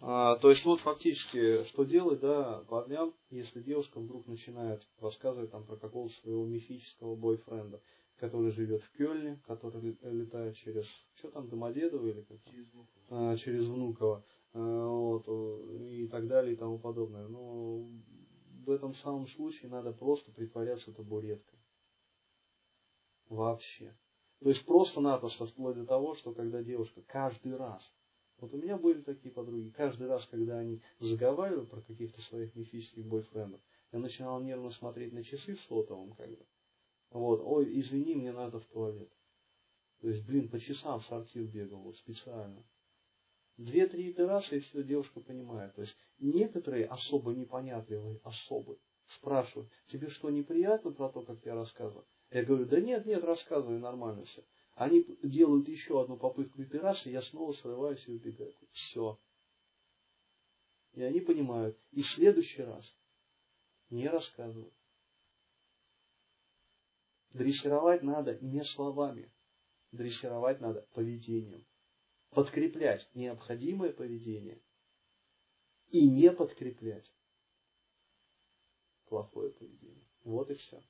А, то есть вот фактически, что делать, да, парням, если девушка вдруг начинает рассказывать там про какого-то своего мифического бойфренда, который живет в Кёльне, который летает через, что там, Домодедово или как? Через Внуково. А, через Внуково, а, вот, и так далее и тому подобное. Но в этом самом случае надо просто притворяться табуреткой. Вообще. То есть просто-напросто вплоть до того, что когда девушка каждый раз, вот у меня были такие подруги, каждый раз, когда они заговаривали про каких-то своих мифических бойфрендов, я начинал нервно смотреть на часы в сотовом, как бы. Вот, ой, извини, мне надо в туалет. То есть, блин, по часам в сортир бегал вот специально. Две-три итерации, и все, девушка понимает. То есть, некоторые особо непонятливые особы спрашивают, тебе что, неприятно про то, как я рассказываю? Я говорю, да нет, нет, рассказывай нормально все. Они делают еще одну попытку итерации, я снова срываюсь и убегаю. Все. И они понимают. И в следующий раз не рассказывают. Дрессировать надо не словами. Дрессировать надо поведением. Подкреплять необходимое поведение и не подкреплять плохое поведение. Вот и все.